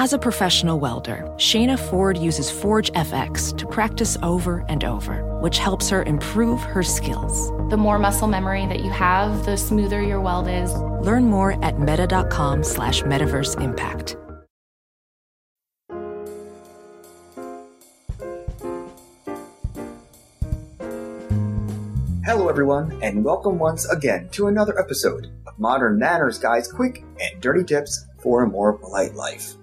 As a professional welder, Shayna Ford uses Forge FX to practice over and over, which helps her improve her skills. The more muscle memory that you have, the smoother your weld is. Learn more at meta.com slash metaverse impact. Hello, everyone, and welcome once again to another episode of Modern Manners Guy's quick and dirty tips for a more polite life.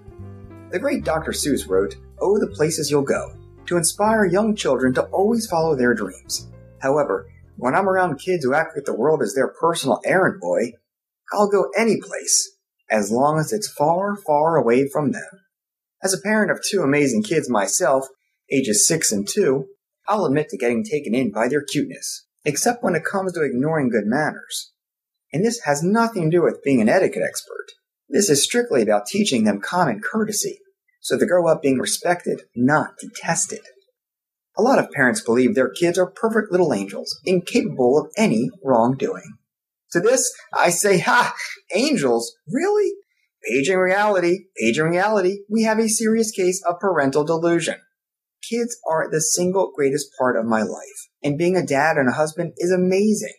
The great Dr. Seuss wrote, Oh, the places you'll go, to inspire young children to always follow their dreams. However, when I'm around kids who act like the world is their personal errand boy, I'll go any place, as long as it's far, far away from them. As a parent of two amazing kids myself, ages six and two, I'll admit to getting taken in by their cuteness except when it comes to ignoring good manners. And this has nothing to do with being an etiquette expert. This is strictly about teaching them common courtesy, so they grow up being respected, not detested. A lot of parents believe their kids are perfect little angels, incapable of any wrongdoing. To this, I say, ha! Angels? Really? Paging reality, paging reality, we have a serious case of parental delusion. Kids are the single greatest part of my life, and being a dad and a husband is amazing.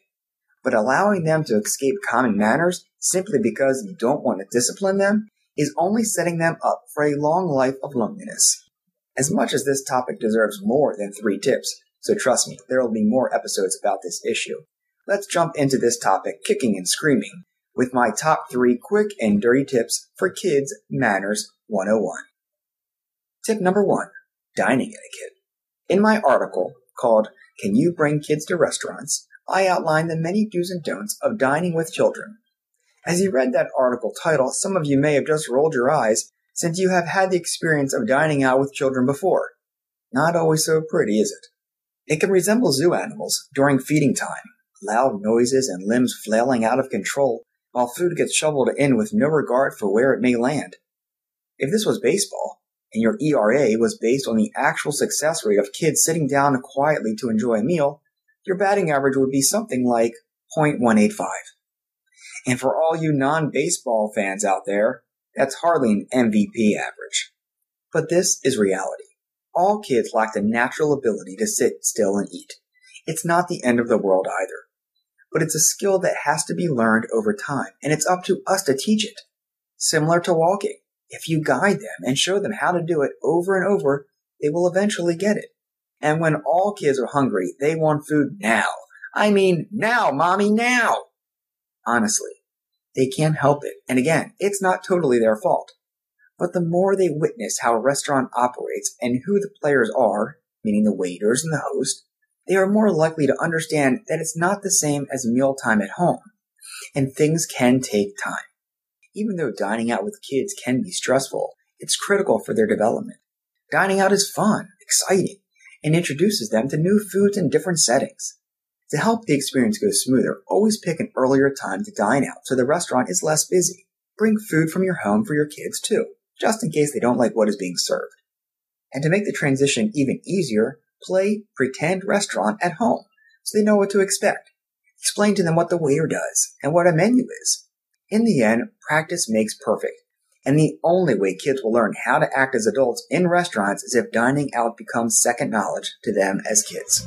But allowing them to escape common manners simply because you don't want to discipline them is only setting them up for a long life of loneliness. As much as this topic deserves more than three tips, so trust me, there will be more episodes about this issue. Let's jump into this topic kicking and screaming with my top three quick and dirty tips for kids manners 101. Tip number one dining etiquette. In my article called Can You Bring Kids to Restaurants? I outline the many do's and don'ts of dining with children. As you read that article title, some of you may have just rolled your eyes since you have had the experience of dining out with children before. Not always so pretty, is it? It can resemble zoo animals during feeding time, loud noises and limbs flailing out of control while food gets shoveled in with no regard for where it may land. If this was baseball, and your ERA was based on the actual success rate of kids sitting down quietly to enjoy a meal, your batting average would be something like 0.185. And for all you non-baseball fans out there, that's hardly an MVP average. But this is reality. All kids lack the natural ability to sit still and eat. It's not the end of the world either. But it's a skill that has to be learned over time, and it's up to us to teach it. Similar to walking. If you guide them and show them how to do it over and over, they will eventually get it. And when all kids are hungry, they want food now. I mean, now, mommy, now! Honestly, they can't help it. And again, it's not totally their fault. But the more they witness how a restaurant operates and who the players are, meaning the waiters and the host, they are more likely to understand that it's not the same as mealtime at home. And things can take time. Even though dining out with kids can be stressful, it's critical for their development. Dining out is fun, exciting, and introduces them to new foods and different settings. To help the experience go smoother, always pick an earlier time to dine out so the restaurant is less busy. Bring food from your home for your kids too, just in case they don't like what is being served. And to make the transition even easier, play pretend restaurant at home so they know what to expect. Explain to them what the waiter does and what a menu is. In the end, practice makes perfect. And the only way kids will learn how to act as adults in restaurants is if dining out becomes second knowledge to them as kids.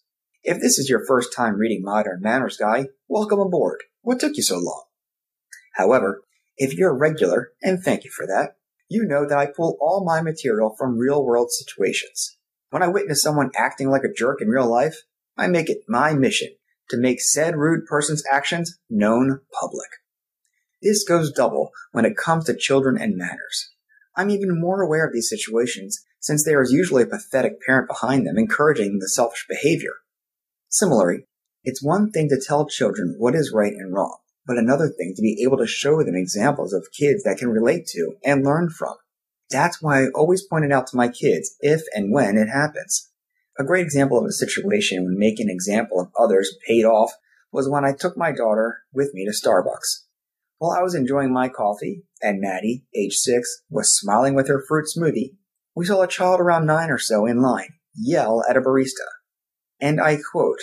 If this is your first time reading Modern Manners Guy, welcome aboard. What took you so long? However, if you're a regular, and thank you for that, you know that I pull all my material from real world situations. When I witness someone acting like a jerk in real life, I make it my mission to make said rude person's actions known public. This goes double when it comes to children and manners. I'm even more aware of these situations since there is usually a pathetic parent behind them encouraging the selfish behavior. Similarly, it's one thing to tell children what is right and wrong, but another thing to be able to show them examples of kids that can relate to and learn from. That's why I always point it out to my kids if and when it happens. A great example of a situation when making an example of others paid off was when I took my daughter with me to Starbucks. While I was enjoying my coffee and Maddie, age six, was smiling with her fruit smoothie, we saw a child around nine or so in line yell at a barista and I quote,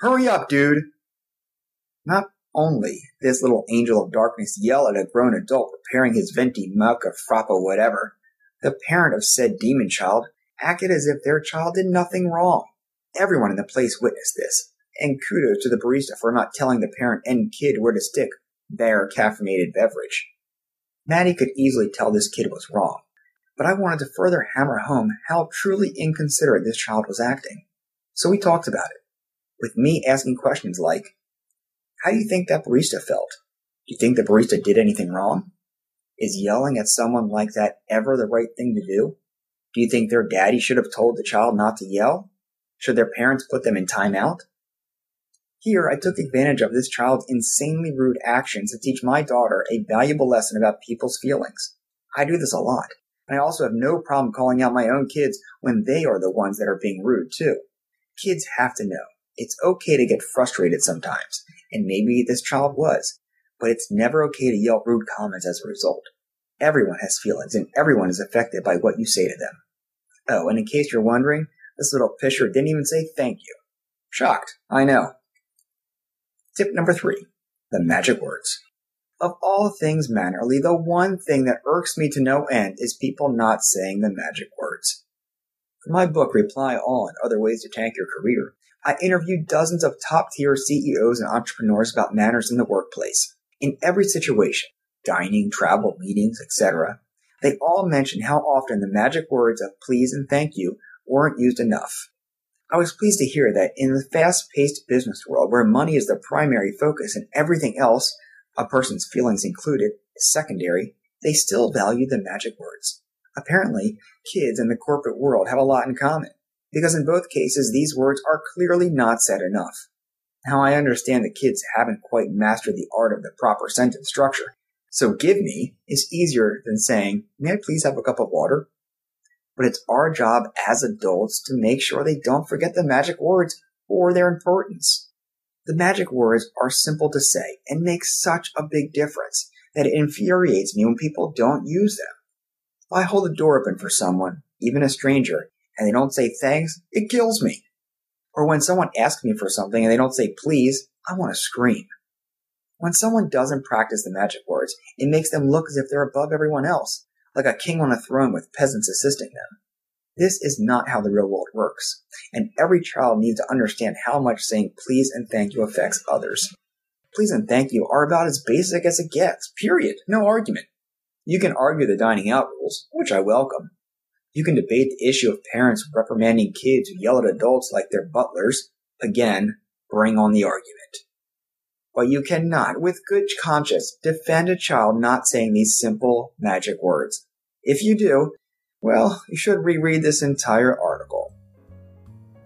Hurry up, dude! Not only this little angel of darkness yell at a grown adult preparing his venti mocha frappo whatever, the parent of said demon child acted as if their child did nothing wrong. Everyone in the place witnessed this, and kudos to the barista for not telling the parent and kid where to stick their caffeinated beverage. Maddie could easily tell this kid was wrong, but I wanted to further hammer home how truly inconsiderate this child was acting. So we talked about it, with me asking questions like, how do you think that barista felt? Do you think the barista did anything wrong? Is yelling at someone like that ever the right thing to do? Do you think their daddy should have told the child not to yell? Should their parents put them in timeout? Here, I took advantage of this child's insanely rude actions to teach my daughter a valuable lesson about people's feelings. I do this a lot, and I also have no problem calling out my own kids when they are the ones that are being rude too kids have to know it's okay to get frustrated sometimes, and maybe this child was, but it's never okay to yell rude comments as a result. Everyone has feelings, and everyone is affected by what you say to them. Oh, and in case you're wondering, this little fisher didn't even say thank you. Shocked, I know. Tip number three the magic words. Of all things mannerly, the one thing that irks me to no end is people not saying the magic words. My book, Reply All and Other Ways to Tank Your Career, I interviewed dozens of top tier CEOs and entrepreneurs about manners in the workplace. In every situation, dining, travel, meetings, etc., they all mentioned how often the magic words of please and thank you weren't used enough. I was pleased to hear that in the fast paced business world where money is the primary focus and everything else, a person's feelings included, is secondary, they still value the magic words. Apparently, kids and the corporate world have a lot in common, because in both cases these words are clearly not said enough. Now I understand that kids haven't quite mastered the art of the proper sentence structure, so give me is easier than saying, may I please have a cup of water? But it's our job as adults to make sure they don't forget the magic words or their importance. The magic words are simple to say and make such a big difference that it infuriates me when people don't use them. If I hold the door open for someone, even a stranger, and they don't say thanks, it kills me. Or when someone asks me for something and they don't say please, I want to scream. When someone doesn't practice the magic words, it makes them look as if they're above everyone else, like a king on a throne with peasants assisting them. This is not how the real world works, and every child needs to understand how much saying please and thank you affects others. Please and thank you are about as basic as it gets, period. No argument. You can argue the dining out rules, which I welcome. You can debate the issue of parents reprimanding kids who yell at adults like they're butlers, Again, bring on the argument. But you cannot, with good conscience, defend a child not saying these simple magic words. If you do, well, you should reread this entire article.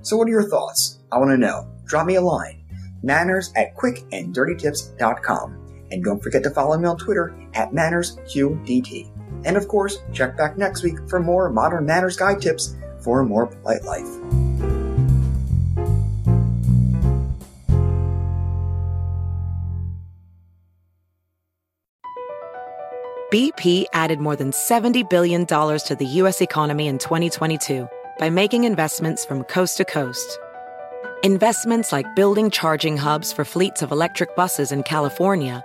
So what are your thoughts? I want to know. Drop me a line. Manners at quickanddirtytips.com. And don't forget to follow me on Twitter at MannersQDT. And of course, check back next week for more modern manners guide tips for a more polite life. BP added more than $70 billion to the U.S. economy in 2022 by making investments from coast to coast. Investments like building charging hubs for fleets of electric buses in California